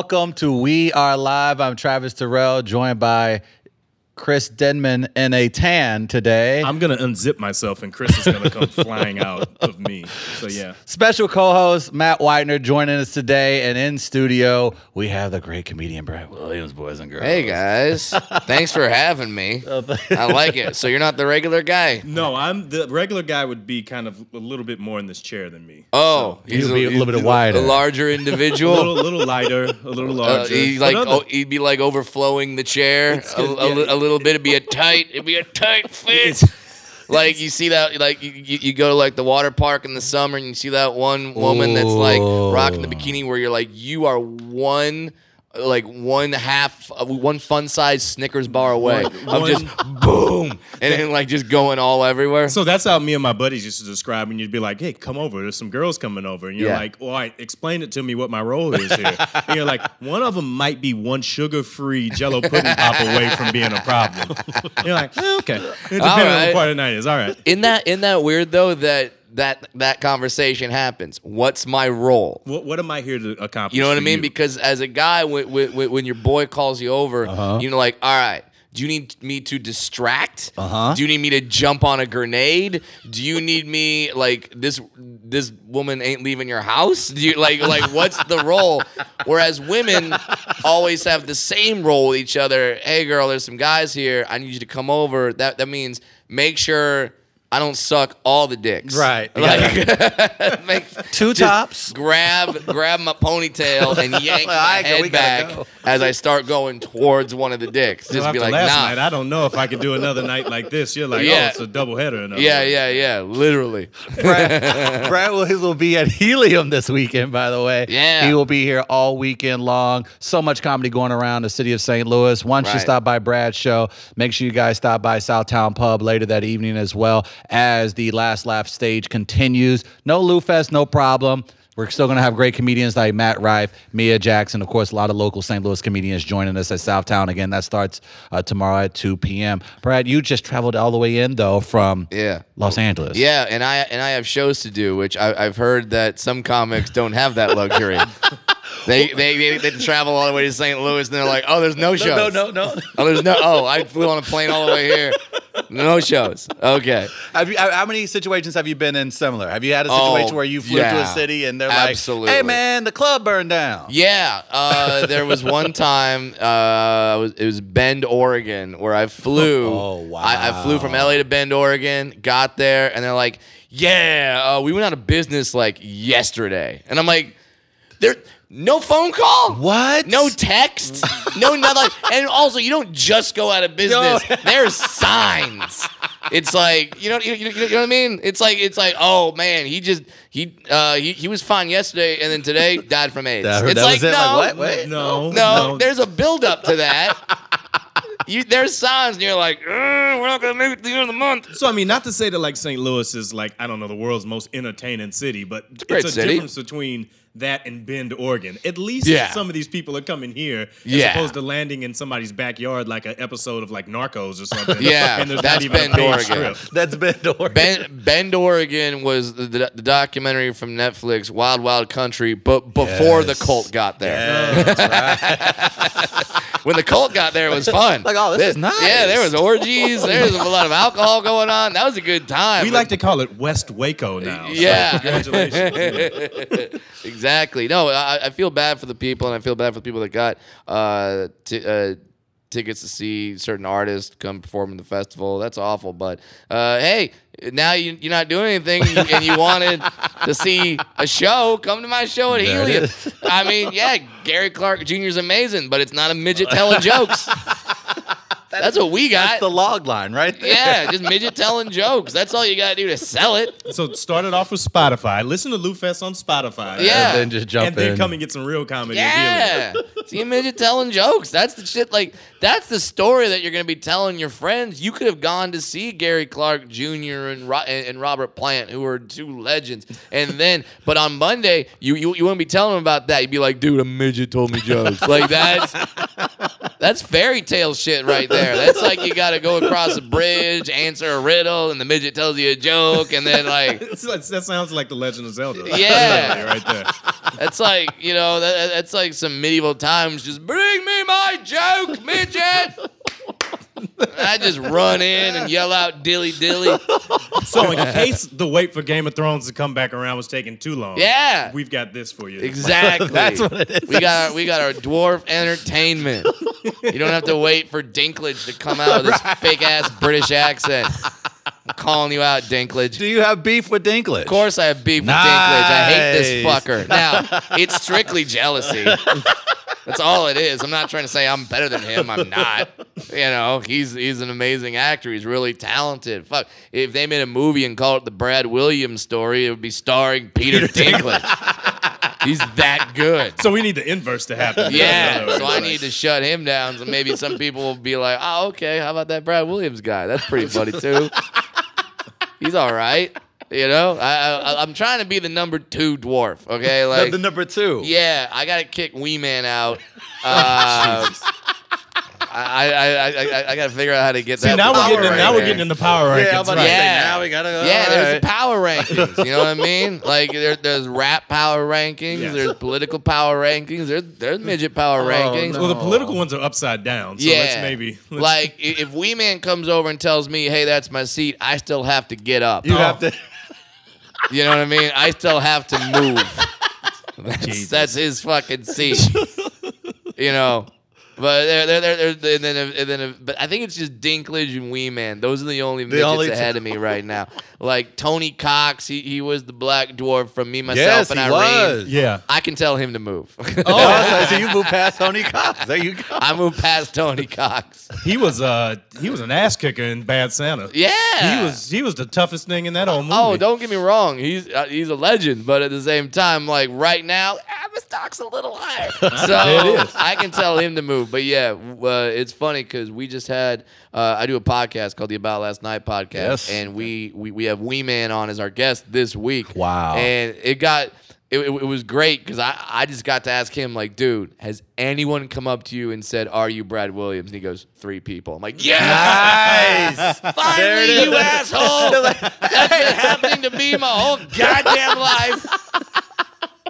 Welcome to We Are Live. I'm Travis Terrell, joined by Chris Denman in a tan today. I'm gonna unzip myself and Chris is gonna come flying out of me. So yeah. Special co-host Matt Whitener joining us today, and in studio we have the great comedian Brad Williams, boys and girls. Hey guys, thanks for having me. I like it. So you're not the regular guy. No, I'm the regular guy would be kind of a little bit more in this chair than me. Oh, He'd be a little bit wider. a larger A individual. little, little lighter, a little Uh, larger. he But like other- oh, he'd be like overflowing the chair a, a, yeah. li- a little bit. It'd be a tight. It'd be a tight fit. Like you see that like you, you, you go to like the water park in the summer and you see that one woman that's like rocking the bikini where you're like you are one like one half uh, one fun size Snickers bar away One- of just boom and then like just going all everywhere. so that's how me and my buddies used to describe, and you'd be like, "Hey, come over. There's some girls coming over," and you're Yeah. like, "All right, explain it to me what my role is here." and you're like, "One of them might be one sugar-free Jello pudding pop away from being a problem." you're like, eh, "Okay, it depends on what part of the night is. All right." Isn't that isn't that weird though that that that conversation happens? What's my role? What, what am I here to accomplish? You know what I mean? you? Because as a guy, when, when, when your boy calls you over, Uh-huh. you know, like, all right, do you need me to distract? Uh-huh. Do you need me to jump on a grenade? Do you need me like this? This woman ain't leaving your house. Do you like like what's the role? Whereas women always have the same role with each other. Hey, girl, there's some guys here. I need you to come over. That that means make sure. I don't suck all the dicks. Right. Like, make, Two tops. Grab, grab my ponytail and yank my I head gotta back go. as I start going towards one of the dicks. Just after be like, last nah. night, I don't know if I could do another night like this. You're like, oh, Yeah. oh, it's a double header. in other yeah, words. yeah, yeah. Literally. Brad, Brad Williams will be at Helium this weekend, by the way. Yeah. He will be here all weekend long. So much comedy going around the city of St. Louis. Once you stop by Brad's show, make sure you guys stop by Southtown Pub later that evening as well as the Last Laugh stage continues. No Lou Fest, no problem. We're still going to have great comedians like Matt Rife, Mia Jackson, of course, a lot of local St. Louis comedians joining us at Southtown. Again, that starts uh, tomorrow at 2 p.m. Brad, you just traveled all the way in, though, from Yeah. Los Angeles. Yeah, and I and I have shows to do, which I, I've heard that some comics don't have that luxury. they, they they they travel all the way to St. Louis, and they're like, oh, there's no shows. No, no, no. Oh, there's no. Oh, I flew on a plane all the way here. No shows. Okay. Have you, how many situations have you been in similar? Have you had a Oh, situation where you flew to a city and they're Absolutely. like, "Hey, man, the club burned down." Yeah, uh, there was one time uh, it was- Bend, Oregon, where I flew. Oh, wow. I, I flew from LA to Bend, Oregon. Got there, and they're like, "Yeah, uh, we went out of business like yesterday," and I'm like, "There, no phone call, What? No text, no nothing." And also, you don't just go out of business. There's signs. It's like you know, you, you, you know what I mean. It's like it's like oh man, he just he uh he, he was fine yesterday and then today died from AIDS. That- it's that like was it? no, Like, what? Wait. No, no, there's a buildup to that. you there's signs and you're like, "Uh, we're not gonna make it to the end of the month. So I mean, not to say that like St. Louis is like I don't know the world's most entertaining city, but it's, a great a city. difference between that and Bend, Oregon. At least Yeah. some of these people are coming here as Yeah. opposed to landing in somebody's backyard like an episode of like Narcos or something. Yeah, and there's that's not even Bend, a Oregon. strip. That's Bend, Oregon. Bend, Bend, Oregon was the, the, the documentary from Netflix, Wild Wild Country, but before Yes. the cult got there. Yeah, that's right. When the cult got there, it was fun. Like, oh, this is nice. Yeah, there was orgies. There was a lot of alcohol going on. That was a good time. We like to call it West Waco now. so Yeah. congratulations. exactly. No, I, I feel bad for the people, and I feel bad for the people that got uh, t- uh, tickets to see certain artists come perform in the festival. That's awful. But uh, hey, now you, you're not doing anything, and you, and you wanted to see a show. Come to my show at Helium. I mean, yeah, Gary Clark Jr. is amazing, but it's not a midget telling jokes. That's what we got. That's the log line, right? There. yeah, just midget telling jokes. That's all you gotta do to sell it. So start it off with Spotify. Listen to Lou Fest on Spotify. Yeah. And then just jump in. and then come and get some real comedy. Yeah. See a midget telling jokes. That's the shit. Like, that's the story that you're going to be telling your friends. You could have gone to see Gary Clark Jr. and, Ro- and and Robert Plant, who are two legends. And then, but on Monday, you, you, you wouldn't be telling them about that. You'd be like, dude, a midget told me jokes. Like, that's. That's fairy tale shit right there. That's like you got to go across a bridge, answer a riddle, and the midget tells you a joke, and then like that sounds like the Legend of Zelda. Yeah. right there. That's like, you know, that, that's like some medieval times. Just bring me my joke, midget. I just run in and yell out dilly dilly. So in case the wait for Game of Thrones to come back around was taking too long, Yeah. we've got this for you. Exactly. That's what it is. We got our, we got our dwarf entertainment. You don't have to wait for Dinklage to come out with his fake ass British accent. I'm calling you out, Dinklage. Do you have beef with Dinklage? Of course, I have beef with Dinklage. I hate this fucker. Now, it's strictly jealousy. That's all it is. I'm not trying to say I'm better than him. I'm not. You know, he's he's an amazing actor. He's really talented. Fuck, if they made a movie and called it the Brad Williams story, it would be starring Peter Dinklage. He's that good. So we need the inverse to happen. Yeah, so I need to shut him down. So maybe some people will be like, "Oh, okay. How about that Brad Williams guy? That's pretty funny too. He's all right." You know, I, I I'm trying to be the number two dwarf. Okay, The- like the number two. yeah, I gotta kick Wee Man out. Uh, I, I, I, I, I gotta figure out how to get See that. now we're power getting in, now we're getting in the power rankings. Yeah, I'm about to right. Yeah. now we gotta go. Yeah, there's right. power rankings. You know what I mean? Like there, there's rap power rankings. Yes. There's political power rankings. There's there's midget power oh, rankings. Well, the political ones are upside down. So yeah, let's maybe let's- like if Wee Man comes over and tells me, "Hey, that's my seat," I still have to get up. You have oh. to. You know what I mean? I still have to move. That's, that's his fucking seat. you know. But they're, they're, they're, they're, and then, and then, but I think it's just Dinklage and Wee Man. Those are the only midgets only two. ahead of me right now. Like Tony Cox, he, he was the black dwarf from Me, Myself, Yes, and he Irene. was. yeah. I can tell him to move. Oh, so you move past Tony Cox. There you go. I moved past Tony Cox. He was uh he was an ass kicker in Bad Santa. Yeah, He was he was the toughest thing in that whole movie. Oh, don't get me wrong. He's uh, he's a legend, but at the same time, like right now, ah, my stock's a little higher. So is. I can tell him to move. But yeah, uh, it's funny because we just had uh, I do a podcast called the About Last Night podcast, Yes. and we, we we have Wee Man on as our guest this week. Wow. And it got. It, it, it was great because I, I just got to ask him like, dude, has anyone come up to you and said, "Are you Brad Williams?" And he goes, three people. I'm like, yeah, Nice. Finally, you asshole! That's been happening to me my whole goddamn life.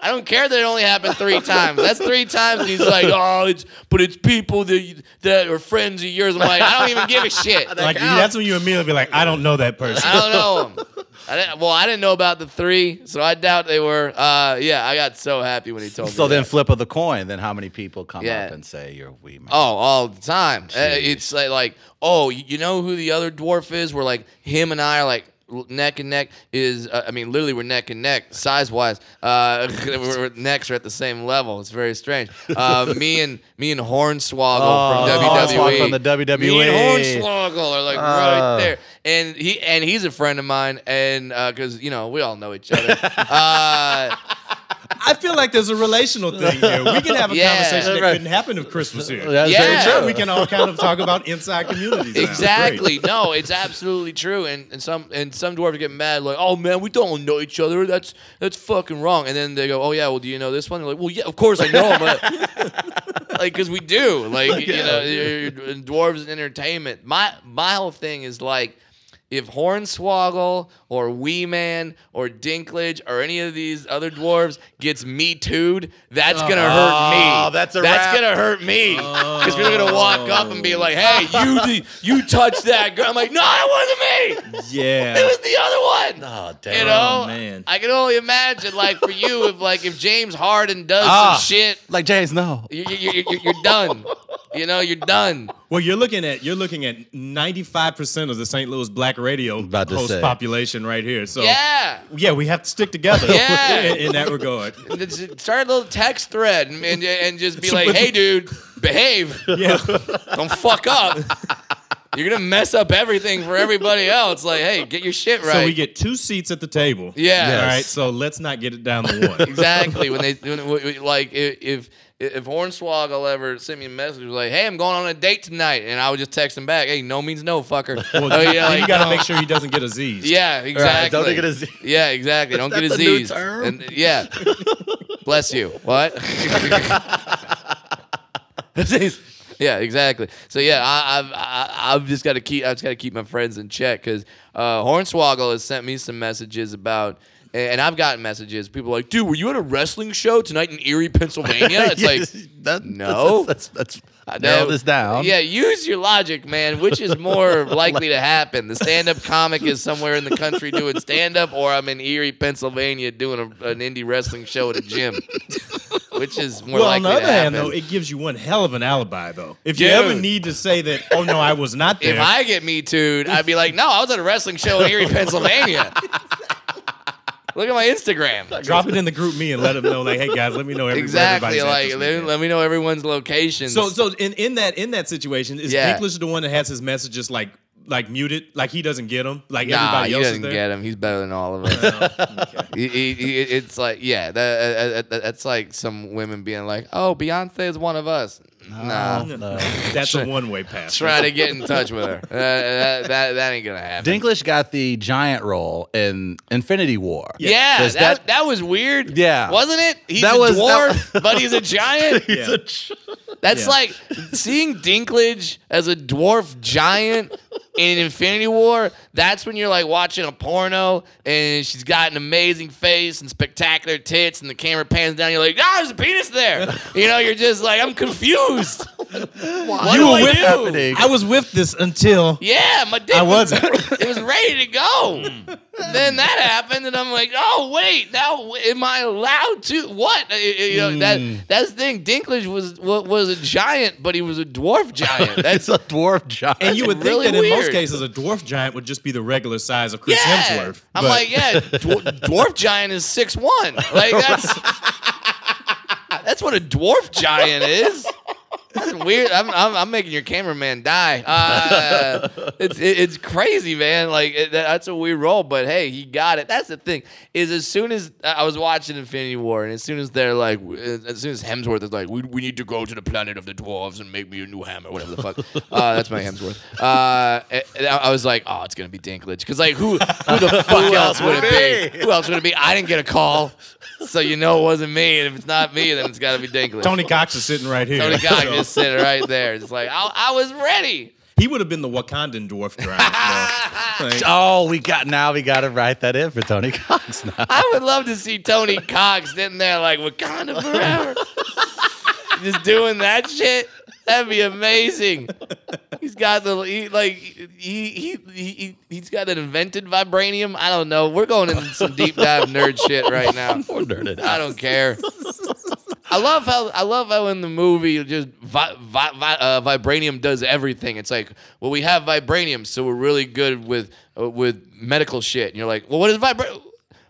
I don't care that it only happened three times. That's three times, and he's like, "Oh, it's but it's people that that are friends of yours." I'm like, I don't even give a shit. like that's when you immediately be like, I don't know that person. I don't know him. I didn't, well, I didn't know about the three, so I doubt they were. Uh, yeah, I got so happy when he told me. So then, that. flip of the coin. Then how many people come Yeah. up and say you're a wee man? Oh, all the time. Uh, Jeez. it's like, like, oh, you know who the other dwarf is? We're like, him and I are like l- neck and neck. Is uh, I mean, literally, we're neck and neck, size wise. Uh, we're, necks are at the same level. It's very strange. Uh, me and me and Hornswoggle Oh, from WWE. from the WWE. Me and Hornswoggle are like Oh. right there, and he and he's a friend of mine, and because you know we all know each other. I feel like there's a relational thing here. We can have a Yeah. conversation that Right. couldn't happen if Chris was here. That's Yeah. very true. We can all kind of talk about inside communities. now. Exactly. No, it's absolutely true. And, and some and some dwarves get mad like, "Oh man, we don't know each other. That's that's fucking wrong." And then they go, "Oh yeah, well, do you know this one?" They're like, "Well, yeah, of course I know him." But, like, because we do. Like, you know, you're- you're- dwarves and entertainment. My my whole thing is like. If Hornswoggle or Wee Man or Dinklage or any of these other dwarves gets me tooed, that's gonna hurt me. Oh, that's a that's wrap. gonna hurt me because people are gonna walk up and be like, "Hey, you you touched that girl." I'm like, "No, it wasn't me. Yeah. It was the other one." Oh damn. You know, Oh, man. I can only imagine, like for you, if like if James Harden does Ah. some shit, Like James, no. you, you, you, you- you're done. You know, you're done. Well, you're looking at you're looking at 95% of the St. Louis black radio About to host say. population right here. So Yeah. yeah, we have to stick together Yeah. in, in that regard. Start a little text thread and, and, and just be So like, "Hey, dude, behave. Yeah. Don't fuck up." You're gonna mess up everything for everybody else. Like, hey, get your shit right. So we get two seats at the table. Yeah. All right. So let's not get it down to one. exactly when they when, when- like if if if Hornswoggle ever sent me a message was like, "Hey, I'm going on a date tonight," and I would just text him back, "Hey, no means no, fucker." Well, Oh, yeah, like, you got to no. make sure he doesn't get a Z. Yeah, exactly. don't get a Z. Yeah, exactly. Don't get a that the new Z's. term? And yeah. Bless you. What? yeah, exactly. So yeah, I, I've I, I've just got to keep I've just got to keep my friends in check because uh, Hornswoggle has sent me some messages about. And I've gotten messages. People are like, dude, were you at a wrestling show tonight in Erie, Pennsylvania? It's like, that, no. That's that's, I that's nailed know. this down. Yeah, use your logic, man. Which is more likely to happen? The stand-up comic is somewhere in the country doing stand-up, or I'm in Erie, Pennsylvania, doing a, an indie wrestling show at a gym. Which is more Well, on likely the to other hand, though, it gives you one hell of an alibi, though. If you ever need to say that, oh no, I was not there. if I get me too'd, I'd be like, no, I was at a wrestling show in Erie, Pennsylvania. Look at my Instagram. drop it in the group me and let them know, like, hey guys, let me know every, Exactly. Like, let, let me know everyone's locations. So, so in, in that in that situation, is Yeah. Dinklage the one that has his messages like like muted, like he doesn't get them, like Nah, everybody he else doesn't is there? get him. He's better than all of us. Oh, okay. He- he- he- it's like, yeah, that, uh, uh, that's like some women being like, "Oh, Beyonce is one of us." Nah, No. That's a one way pass. try to get in touch with her. Uh, that, that that ain't gonna happen. Dinklage got the giant role in Infinity War. yeah, Does that, that- that was weird. Yeah. wasn't it? He's That a was- that- dwarf, but he's a giant. Yeah. That's Yeah. like seeing Dinklage as a dwarf giant in Infinity War. That's when you're like watching a porno and she's got an amazing face and spectacular tits, and the camera pans down. You're like, ah, there's a penis there. You know, you're just like, I'm confused. What You were with- do? happening? I was with this until Yeah, my dick I was, wasn't. it was ready to go. then that happened, and I'm like, oh wait, now am I allowed to? What? Uh, You know, Hmm. that that's the thing. Dinklage was wa- was a giant, but he was a dwarf giant. That's That's a dwarf giant. and you would think really that in most weird. cases a dwarf giant would just be the regular size of Chris yeah. Hemsworth. I'm but- like, yeah, dwar- dwarf giant is six one. Like that's that's what a dwarf giant is. That's weird. I'm, I'm, I'm making your cameraman die. Uh, it's it, it's crazy, man. Like it, that's a weird role, but hey, he got it. That's the thing. Is as soon as I was watching Infinity War, and as soon as they're like, as soon as Hemsworth is like, we, we need to go to the planet of the dwarves and make me a new hammer, whatever the fuck. uh, that's my Hemsworth. Uh, and I I was like, oh, it's gonna be Dinklage, because like who who the fuck else would it be? Who else would it be? I didn't get a call, so you know it wasn't me. And if it's not me, then it's got to be Dinklage. Tony Cox is sitting right here. Tony Cox So, just sitting right there. It's like I, I was ready. he would have been the Wakandan dwarf giant. though. Like, Oh, we got now. We got to write that in for Tony Cox now. I would love to see Tony Cox sitting there like Wakanda forever, just doing that shit. That'd be amazing. He's got the he, like he he he he's got an invented vibranium. I don't know. We're going into some deep dive nerd shit right now. We're nerded I don't care. I love how I love how in the movie just vi, vi, vi, uh, vibranium does everything. It's like, well, we have vibranium, so we're really good with uh, with medical shit. And you're like, well, what is vibranium?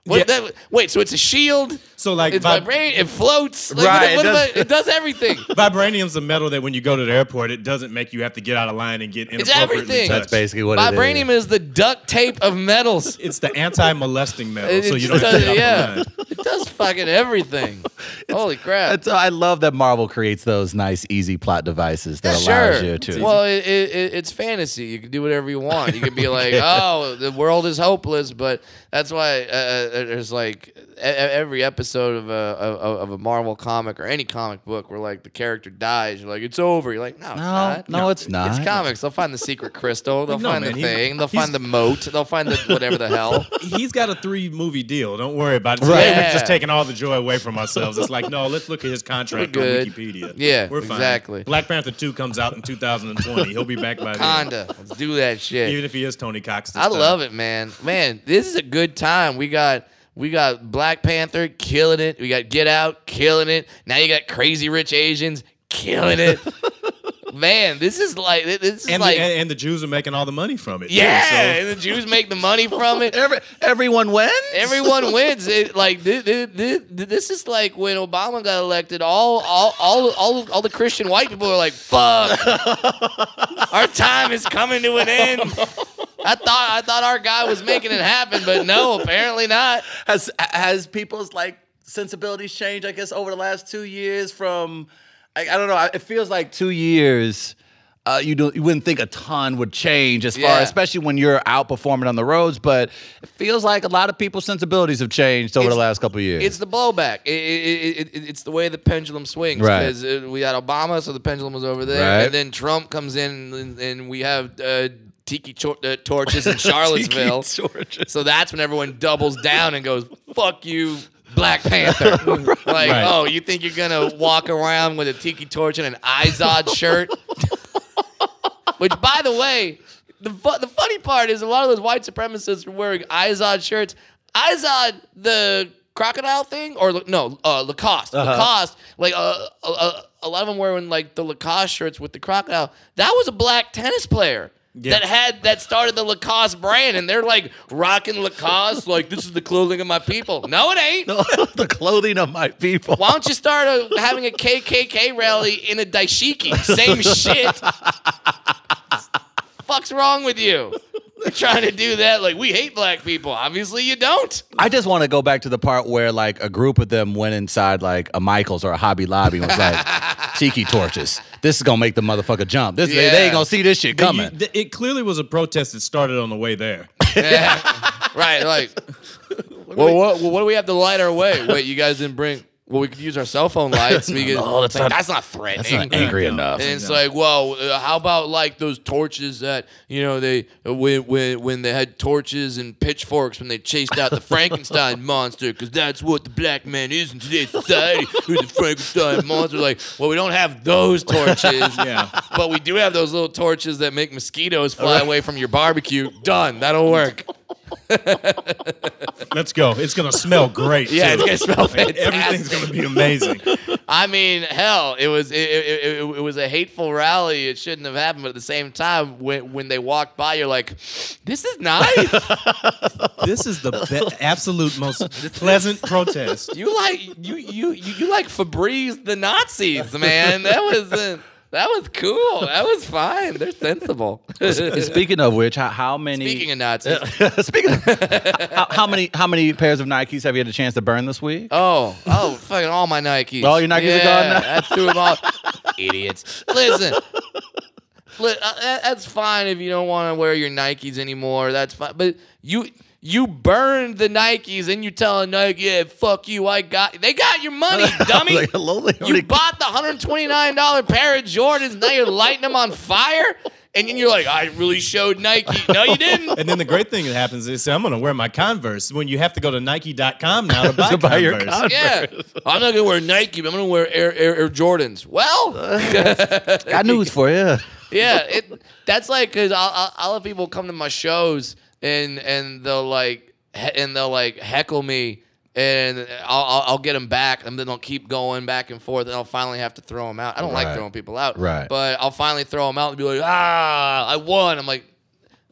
Yeah. wait, so it's a shield? So like it's vib- vibranium. It floats. Like, Right, What, what it about- does- it does everything. Vibranium's a metal that when you go to the airport, it doesn't make you have to get out of line and get It's inappropriately everything. touched. That's basically what it is. vibranium it is. is the duct tape of metals. It's the anti-molesting metal, It, so you don't just have to does, get out yeah, the line. it does fucking everything. Holy crap! It's, I love that Marvel creates those nice, easy plot devices that sure. allows you to. Well, it, it, it- it's fantasy. You can do whatever you want. You can be like, oh, the world is hopeless, but that's why uh, uh, there's like every episode of a of, of a Marvel comic or any comic book where like the character dies. You're like, it's over. You're like, no, it's no, not. no, it's not. It's comics. They'll find the secret crystal. They'll No, find man, the thing. They'll find the moat. They'll find the whatever the hell. He's got a three-movie deal. Don't worry about it. Right. Today Yeah. we've just taking all the joy away from ourselves. It's like, no, let's look at his contract We're on. Wikipedia. Yeah, we're fine. exactly. Black Panther Two comes out in 2020. He'll be back by then. Kinda. Let's do that shit. Even if he is Tony Cox. This I love it, man. Man, this is a good time. We got we got Black Panther killing it. We got Get Out killing it. Now you got Crazy Rich Asians killing it. Man, this is like this is And, like the, and, and the Jews are making all the money from it. too, yeah, so- and the Jews make the money from it. Every, everyone wins. Everyone wins. It, like thi- thi- thi- this is like when Obama got elected. All all all all, all the Christian white people are like, "Fuck, our time is coming to an end." I thought I thought our guy was making it happen, but no, apparently not. has has people's like sensibilities changed? I guess over the last two years. From I, I don't know. It feels like two years. Uh, you don't you wouldn't think a ton would change as far, Yeah. especially when you're outperforming on the roads. But it feels like a lot of people's sensibilities have changed over It's- the last couple of years. It's the blowback. It, it, it, it, it's the way the pendulum swings. Right. Because uh, we had Obama, so the pendulum was over there, Right. and then Trump comes in, and, and we have uh, tiki tor- uh, torches in Charlottesville. So that's when everyone doubles down and goes, "Fuck you." Black Panther. Like, Right. oh, you think you're gonna walk around with a tiki torch and an Izod shirt? Which, by the way, the fu- the funny part is a lot of those white supremacists are wearing Izod shirts. Izod, the crocodile thing, or La- no, uh, Lacoste. Lacoste, like uh, uh, a lot of them wearing like the Lacoste shirts with the crocodile. That was a black tennis player. Yeah. That had that started the Lacoste brand, and they're like rocking Lacoste, like this is the clothing of my people. No, it ain't. the clothing of my people. Why don't you start a, having a KKK rally in a dashiki? Same shit. Fuck's wrong with you? You're trying to do that like we hate black people. Obviously, you don't. I just want to go back to the part where like a group of them went inside like a Michaels or a Hobby Lobby and was like tiki torches. This is gonna make the motherfucker jump. This they, they ain't gonna see this shit But coming. you- th- it clearly was a protest that started on the way there. Yeah. right. Like, well, what, well, what do we have to light our way? Wait, you guys didn't bring. Well, we could use our cell phone lights. We could, No, that's like, not- that's not threatening. That's not angry enough. And it's like, well, uh, how about like those torches that you know they uh, when when when they had torches and pitchforks when they chased out the Frankenstein monster because that's what the black man is in today's society. Who's the Frankenstein monster? Like, well, we don't have those torches, Yeah. but we do have those little torches that make mosquitoes fly away from your barbecue. Done. That'll work. Let's go. It's gonna smell great. Yeah, too. it's gonna smell fantastic. Everything's gonna be amazing. I mean, hell, it was it, it, it, it was a hateful rally. It shouldn't have happened, but at the same time, when when they walked by, you're like, "This is nice. This is the be- absolute most pleasant protest. you like you you you, you like Febreze the Nazis, man. That was uh, that was cool. That was fine. They're sensible. Speaking of which, how, how many? Speaking of Nazis, Speaking of, how, how many how many pairs of Nikes have you had a chance to burn this week? oh oh, fucking all my Nikes. All your Nikes are yeah, gone now? I threw them all. Idiots. Listen. Li- uh, that's fine if you don't want to wear your Nikes anymore. That's fine. But you you burned the Nikes and you telling Nike, yeah, fuck you, I got they got your money, dummy. Like, hello, you already- bought the $129 pair of Jordans, now you're lighting them on fire? And then you're like, I really showed Nike. No, you didn't. And then the great thing that happens is I'm gonna wear my Converse when you have to go to Nike.com now to buy, To buy your Converse. Converse. Yeah. I'm not gonna wear Nike, but I'm gonna wear Air, Air, Air Jordans. Well, uh, Got news for you. yeah, it, that's like because I'll, I'll, I'll have people come to my shows and and they'll like he- and they'll like heckle me and I'll, I'll I'll get them back and then they'll keep going back and forth and I'll finally have to throw them out. I don't like Right. throwing people out, Right. But I'll finally throw them out and be like, ah, I won. I'm like,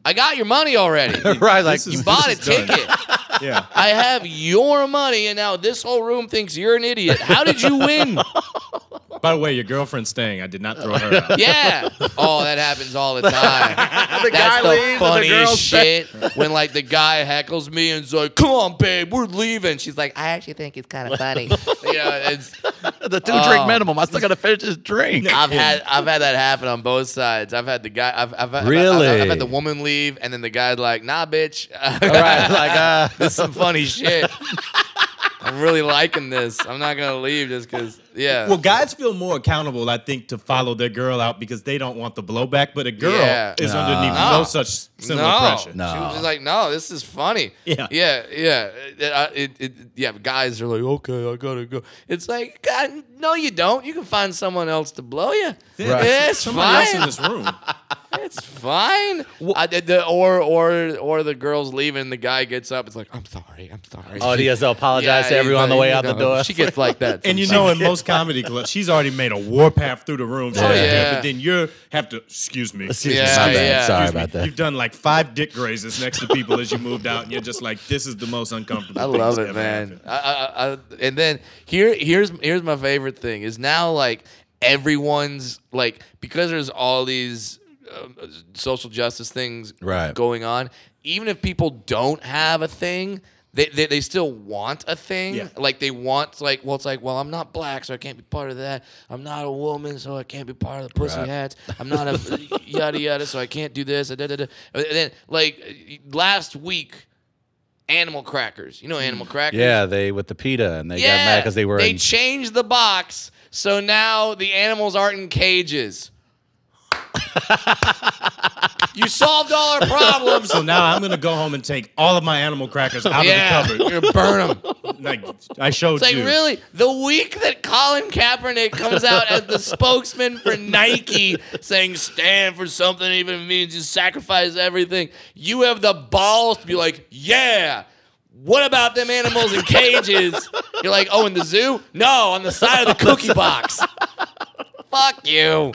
I got your money already. right, like You bought a this is done. ticket. Yeah. I have your money, and now this whole room thinks you're an idiot. How did you win? By the way, your girlfriend's staying. I did not throw her out. Yeah. Oh, that happens all the time. the That's guy the leaves and the funniest girl's shit when like the guy heckles me and is like, "Come on, babe, we're leaving." She's like, "I actually think it's kind of funny." you know, it's the two drink minimum. I still gotta finish this drink. I've had I've had that happen on both sides. I've had the guy I've I've, I've, Really? I've, I've had the woman leave and then the guy's like, "Nah, bitch." All right, like uh, this is some funny shit. I'm really liking this. I'm not gonna leave just because. Yeah. Well, guys feel more accountable, I think, to follow their girl out because they don't want the blowback. But a girl Yeah. is Nah. underneath No. no, such similar no. pressure. No. She was just like, no, this is funny. Yeah. Yeah. Yeah. It, it, it, yeah. Guys are like, okay, I gotta go. It's like, God, no, you don't. You can find someone else to blow you. Yeah. Right. It's Somebody else in fine. this room. It's fine. I did the or or or the girl's leaving. The guy gets up. It's like, I'm sorry. I'm sorry. oh, he has to apologize Yeah, to everyone on the way like, out the door. She gets like that. And you know, in most comedy club. She's already made a warpath through the room. She's Oh, yeah. But then you have to, excuse me. Excuse Yeah, me, my bad. yeah. Sorry Excuse me. about that. You've done like five dick grazes next to people as you moved out, and you're just like, this is the most uncomfortable. I thing love it, man. I, I, I, and then here, here's here's my favorite thing is now like everyone's like because there's all these um, social justice things Right. going on. Even if people don't have a thing. They, they, they still want a thing Yeah. like they want like well it's like well I'm not black so I can't be part of that I'm not a woman so I can't be part of the pussy Right. hats I'm not a yada yada so I can't do this da, da, da. and then like last week animal crackers you know animal crackers Yeah, they with the PETA and they got mad because they were They in, changed the box, so now the animals aren't in cages. You solved all our problems. So now I'm gonna go home and take all of my animal crackers out yeah, of the cupboard. you're gonna burn them. Like I showed It's like you. really the week that Colin Kaepernick comes out as the spokesman for Nike, saying stand for something, even if it means you sacrifice everything. You have the balls to be like, yeah. What about them animals in cages? You're like, oh, in the zoo? No, on the side of the cookie box. Fuck you.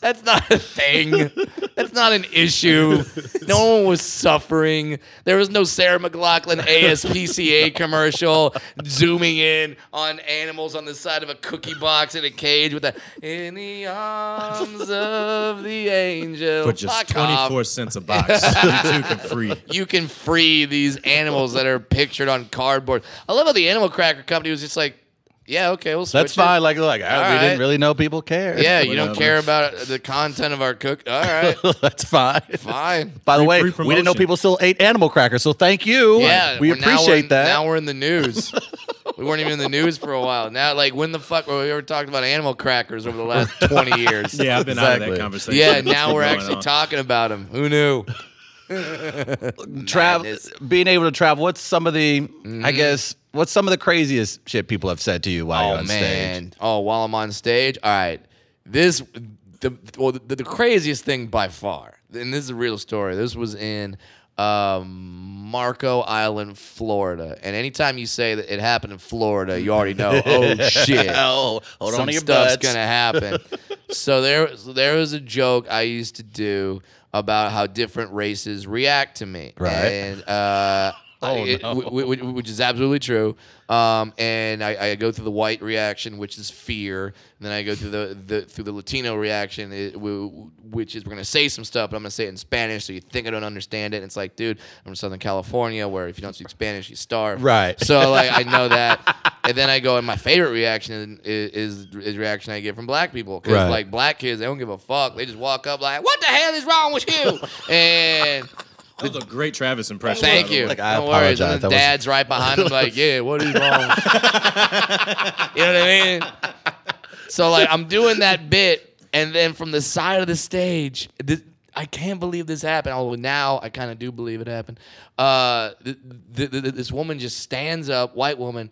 That's not a thing. That's not an issue. No one was suffering. There was no Sarah McLachlan ASPCA commercial zooming in on animals on the side of a cookie box in a cage with a in the arms of the angel. for just Fuck off. 24 cents a box. you two can free. You can free these animals that are pictured on cardboard. I love how the animal cracker company was just like, yeah, okay, we'll switch That's it. fine. Like, like I, All we right. didn't really know people cared. Yeah, you don't care about the content of our cook. All right, that's fine. fine. By the Free- way, free we didn't know promotion. people still ate animal crackers, so thank you. Yeah, we well, now we're appreciate in- that. Now we're in the news. we weren't even in the news for a while. Now, like, when the fuck were we ever talked about animal crackers over the last twenty years? Yeah, I've been out of Exactly. that conversation. Yeah, now we're going actually on. talking about them. Who knew? travel, being able to travel. What's some of the? Mm-hmm. I guess what's some of the craziest shit people have said to you while you're Oh on man! stage? Oh, while I'm on stage, all right. This the well the, the craziest thing by far, and this is a real story. This was in um, Marco Island, Florida. And anytime you say that it happened in Florida, you already know. Oh shit! Oh, hold some on to your stuff's butts. gonna happen. so there, so there was a joke I used to do about how different races react to me, Right. And uh, Oh, it- no. wh- wh- wh- which is absolutely true. Um, and I, I go through the white reaction, which is fear. And then I go through the, the through the Latino reaction, it, which is we're gonna say some stuff, but I'm gonna say it in Spanish, so you think I don't understand it. And it's like, dude, I'm from Southern California, where if you don't speak Spanish, you starve. Right. So like I know that. And then I go, and my favorite reaction is is, is reaction I get from black people because Right. like black kids, they don't give a fuck. They just walk up like, "What the hell is wrong with you?" And That was a great Travis impression. thank you. Like, I no worries. apologize. And That the was- dad's right behind him, like, "Yeah, what is wrong?" you know what I mean? So like I'm doing that bit, and then from the side of the stage, this, I can't believe this happened. Although now I kind of do believe it happened. Uh, th- th- th- this woman just stands up, white woman,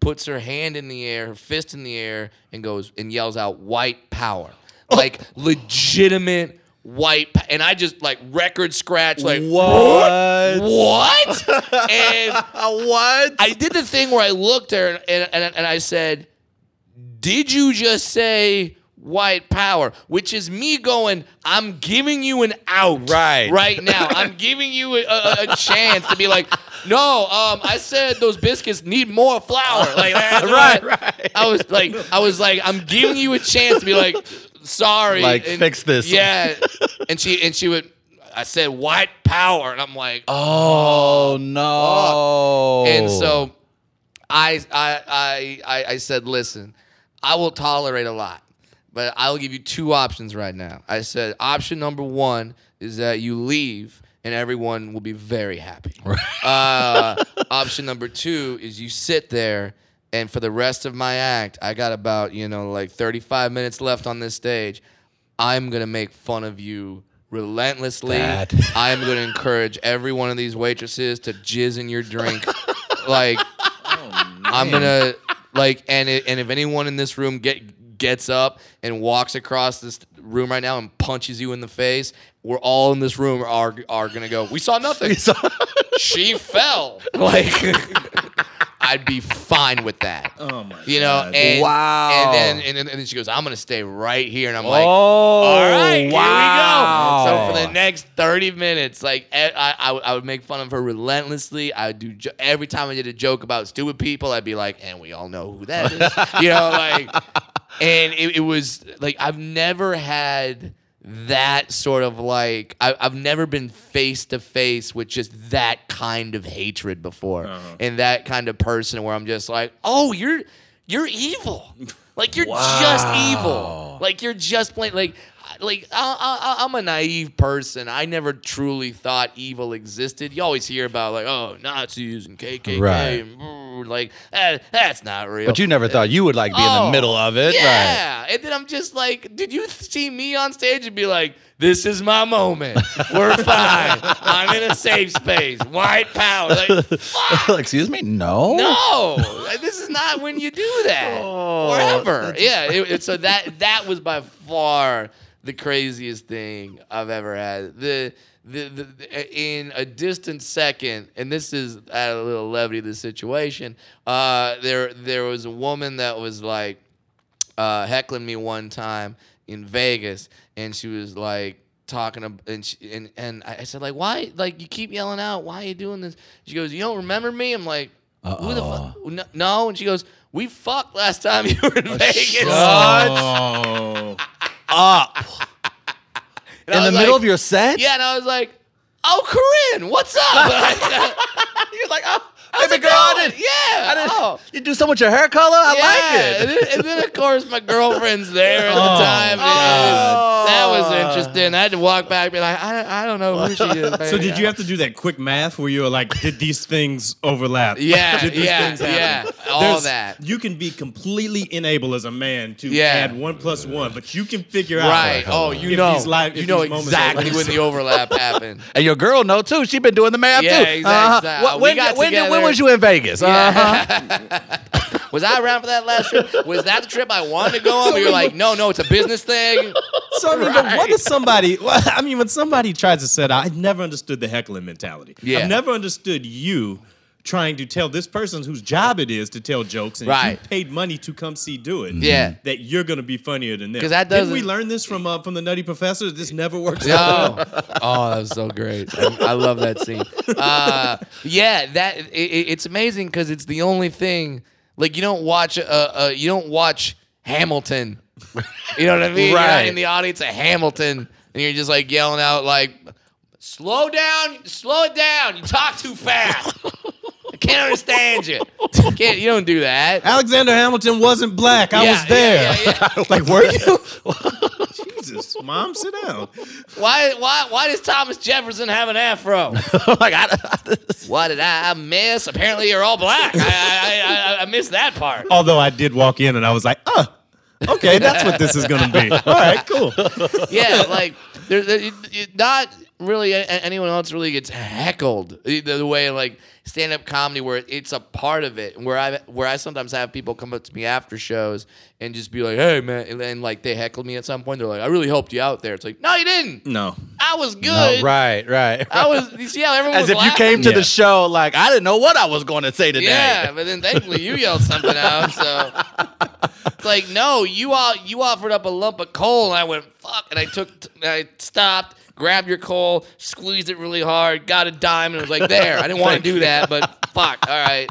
puts her hand in the air, her fist in the air, and goes and yells out, "White power!" Oh. Like legitimate white. Pa- and I just like record scratch, like What? What? and what? I did the thing where I looked at her and, and, and I said, Did you just say white power? Which is me going, I'm giving you an out Right. right now. I'm giving you a, a, a chance to be like, no, um, I said those biscuits need more flour. Like, that's Right, what- right. I was like, I was like, I'm giving you a chance to be like, sorry, Like, fix this. Yeah, and she and she would. I said white power, and I'm like, Oh no! and so I, I, I, I, I said, listen, I will tolerate a lot, but I'll give you two options right now. I said, option number one is that you leave and everyone will be very happy. uh, option number two is you sit there and for the rest of my act, I got about, you know, like 35 minutes left on this stage. I'm going to make fun of you relentlessly. That- I'm going to encourage every one of these waitresses to jizz in your drink. like, I'm gonna like, and it, and if anyone in this room get gets up and walks across this room right now and punches you in the face, we're all in this room are are gonna go. We saw nothing. she fell. Like, I'd be fine with that. Oh my God. You know, God. and Wow. and then and then, and then she goes, "I'm gonna stay right here," and I'm like, oh, all right, wow. here we go. So for the next 30 minutes, like I, I, would- I would make fun of her relentlessly. I would do jo- every time I did a joke about stupid people, I'd be like, and we all know who that is, you know, like, and it, it was like I've never had that sort of like I, I've never been face to face with just that kind of hatred before, Uh-huh. and that kind of person where I'm just like, oh, you're you're evil. Like you're just evil. Like you're just plain like like I, I, I'm a naive person. I never truly thought evil existed. You always hear about like oh Nazis and KKK Right. and brr, like that, that's not real. But you never thought you would like be in Oh, the middle of it, right? Yeah. And then I'm just like, did you see me on stage and be like, this is my moment. We're fine. I'm in a safe space. White power. Like. Excuse me, no. No, this is not when you do that. Oh, or ever. Yeah. It, it- so that that was by far the craziest thing I've ever had. The, the, the, the- in a distant second, and this is add a little levity to the situation. Uh, there there was a woman that was like uh, heckling me one time in Vegas, and she was like talking ab- and she, and and I I said like why like you keep yelling out why are you doing this? She goes you don't remember me? I'm like who the fuck? No, no, and she goes we fucked last time you were in Vegas. Oh. Up And in the middle like- of your set. yeah, and I was like oh Corinne, what's up? You're like, oh, How's baby it girl, I going? yeah, I didn't- oh. You do something with your hair color. I yeah. like And it. then, and then, of course, my girlfriend's there at the Oh, time. and God. that was interesting. I had to walk back and be like, I, I don't know who she is. So did you have to do that quick math where you were like, did these things overlap? Yeah, did these yeah, things happen? yeah, all There's- that. You can be completely unable as a man to Yeah. add one plus one, but you can figure out. Right. Oh, you know. these live- you know exactly when the overlap happened. And your girl know too. She's been doing the math Yeah, too. exactly. Uh-huh. We When, got when, when was you in Vegas? Uh-huh. Was I around for that last trip? Was that the trip I wanted to go on? But you're like, no, no, it's a business thing. So I mean, but what is somebody? I mean, when somebody tries to set out, I never understood the heckling mentality. Yeah. I've never understood you trying to tell this person whose job it is to tell jokes, and you Right. paid money to come see do it. Yeah. that you're gonna be funnier than them. 'Cause that Didn't we learn this from uh, from the Nutty Professor? This never works out. No. Oh, that was so great. I, I love that scene. Uh, yeah, that it, it- it's amazing because it's the only thing. Like you don't watch. Uh, uh, you don't watch Hamilton. You know what I mean? You're Right. in the audience of Hamilton, and you're just like yelling out like, "Slow down! Slow it down! You talk too fast. I can't understand you. Can't. You don't do that." Alexander Hamilton wasn't black. I Yeah, was there. yeah, yeah, yeah. like, were you? Jesus, mom, sit down. Why? Why? Why does Thomas Jefferson have an afro? like I, What did I miss? Apparently, you're all black. I, I, I, I missed that part. Although I did walk in and I was like, uh, okay, that's what this is gonna be. All right, cool. Yeah, like there, there, it- it- not really anyone else really gets heckled the, the way like stand up comedy where it's a part of it. Where I where I sometimes have people come up to me after shows and just be like, "Hey, man," and then like they heckled me at some point. They're like, "I really helped you out there." It's like, no, you didn't. No. I was good. right, right. I was. You see how everyone As was if you came to Yeah. the show like I didn't know what I was going to say today. Yeah, but then thankfully you yelled something out. So it's like, no, you all you offered up a lump of coal, and I went fuck, and I took, and I stopped, grabbed your coal, squeezed it really hard, got a dime, and it was like, there. I didn't want to do that, but fuck, all right,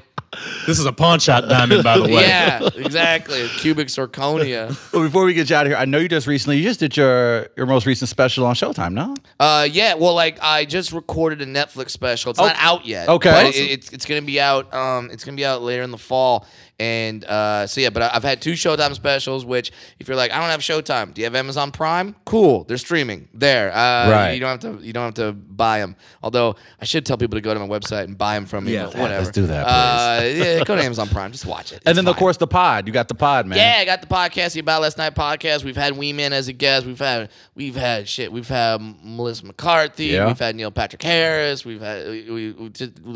This is a pawn shot diamond, by the way. yeah, exactly, cubic zirconia. But before we get you out of here, I know you just recently you just did your your most recent special on Showtime, no? Uh, yeah, well, like I just recorded a Netflix special. It's not out yet. okay. but Awesome. it, it's it's gonna be out. Um, it's gonna be out later in the fall. And uh, so yeah, but I've had two Showtime specials. Which, if you're like, I don't have Showtime. Do you have Amazon Prime? Cool, they're streaming there. Uh, Right. You don't have to. You don't have to buy them. Although I should tell people to go to my website and buy them from me. Yeah. whatever. let's do that, Uh, yeah, go to Amazon Prime. Just watch it. And then fine. of course the pod. You got the pod, man. Yeah, I got the podcast, the About Last Night podcast. We've had Wee Man as a guest. We've had we've had shit. We've had Melissa McCarthy. Yeah. We've had Neil Patrick Harris. We've had we, we, we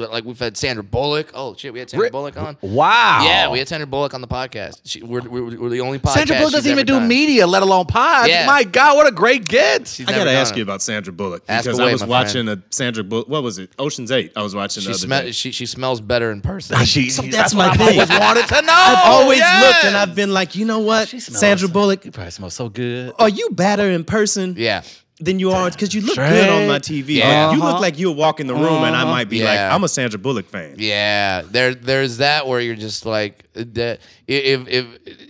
like we've had Sandra Bullock. Oh shit, we had Sandra Bullock on. Wow. Yeah, we had Sandra Bullock on the podcast. She, we're, we're, we're the only podcast. Sandra Bullock she's doesn't even ever do done. media, let alone pods. Yeah. My God, what a great get. She's I gotta ask it. you about Sandra Bullock Ask because away, I was my watching a Sandra Bullock. What was it? Ocean's Eight. I was watching. She the other smell day. she, she smells better in person. She, So that's, that's what my I've thing. always wanted to know. I've always Yes. looked and I've been like, you know what, oh, She smells- Sandra Bullock, You probably smell so good. are you better in person Yeah. Than you are? Because you look Straight. good on my TV. Yeah. You Uh-huh. look like you'll walk in the room and I might be like, I'm a Sandra Bullock fan. Yeah, there, there's that where you're just like that. If, if,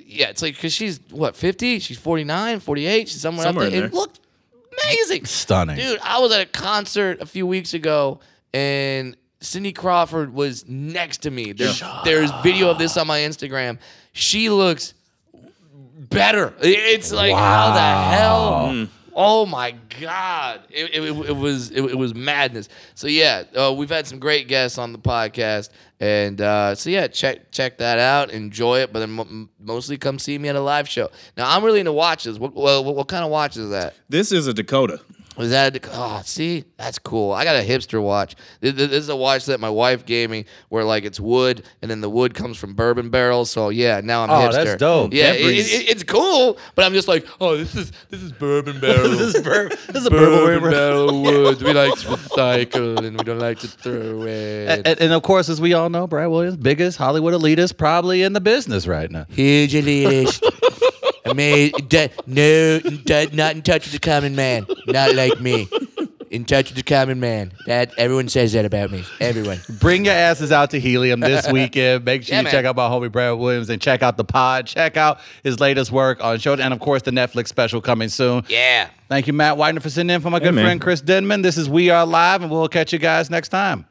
yeah, it's like because she's what 50, she's 49, 48, she's somewhere, Somewhere out there. in It looked amazing, Stunning. dude. I was at a concert a few weeks ago, and Cindy Crawford was next to me. There's, there's video of this on my Instagram. She looks better. It's like how the hell. Oh my God! It, it, it was it, it was madness. So yeah, uh, we've had some great guests on the podcast, and uh, so yeah, check check that out, enjoy it, but then mo- mostly come see me at a live show. Now I'm really into watches. What what, what kind of watch is that? This is a Dakota. Was that? A, oh, see, that's cool. I got a hipster watch. This, this is a watch that my wife gave me, where like it's wood, and then the wood comes from bourbon barrels. So yeah, now I'm Oh, hipster. that's dope. Yeah, it- it- it's cool, but I'm just like, oh, this is this is bourbon barrel. this is bur- this is a bourbon bourbon. barrel wood. We like to recycle, and we don't like to throw away. And, and- and of course, as we all know, Brad Williams, biggest Hollywood elitist probably in the business right now. Huge elitist. I mean, d- no, d- not in touch with the common man. Not like me. In touch with the common man. That everyone says that about me. Everyone. Bring your asses out to Helium this weekend. Make sure Yeah, you man. check out my homie Brad Williams and check out the pod. Check out his latest work on show, and of course the Netflix special coming soon. Yeah. Thank you, Matt Widener, for sitting in for my good man. friend Chris Denman. This is We Are Live, and we'll catch you guys next time.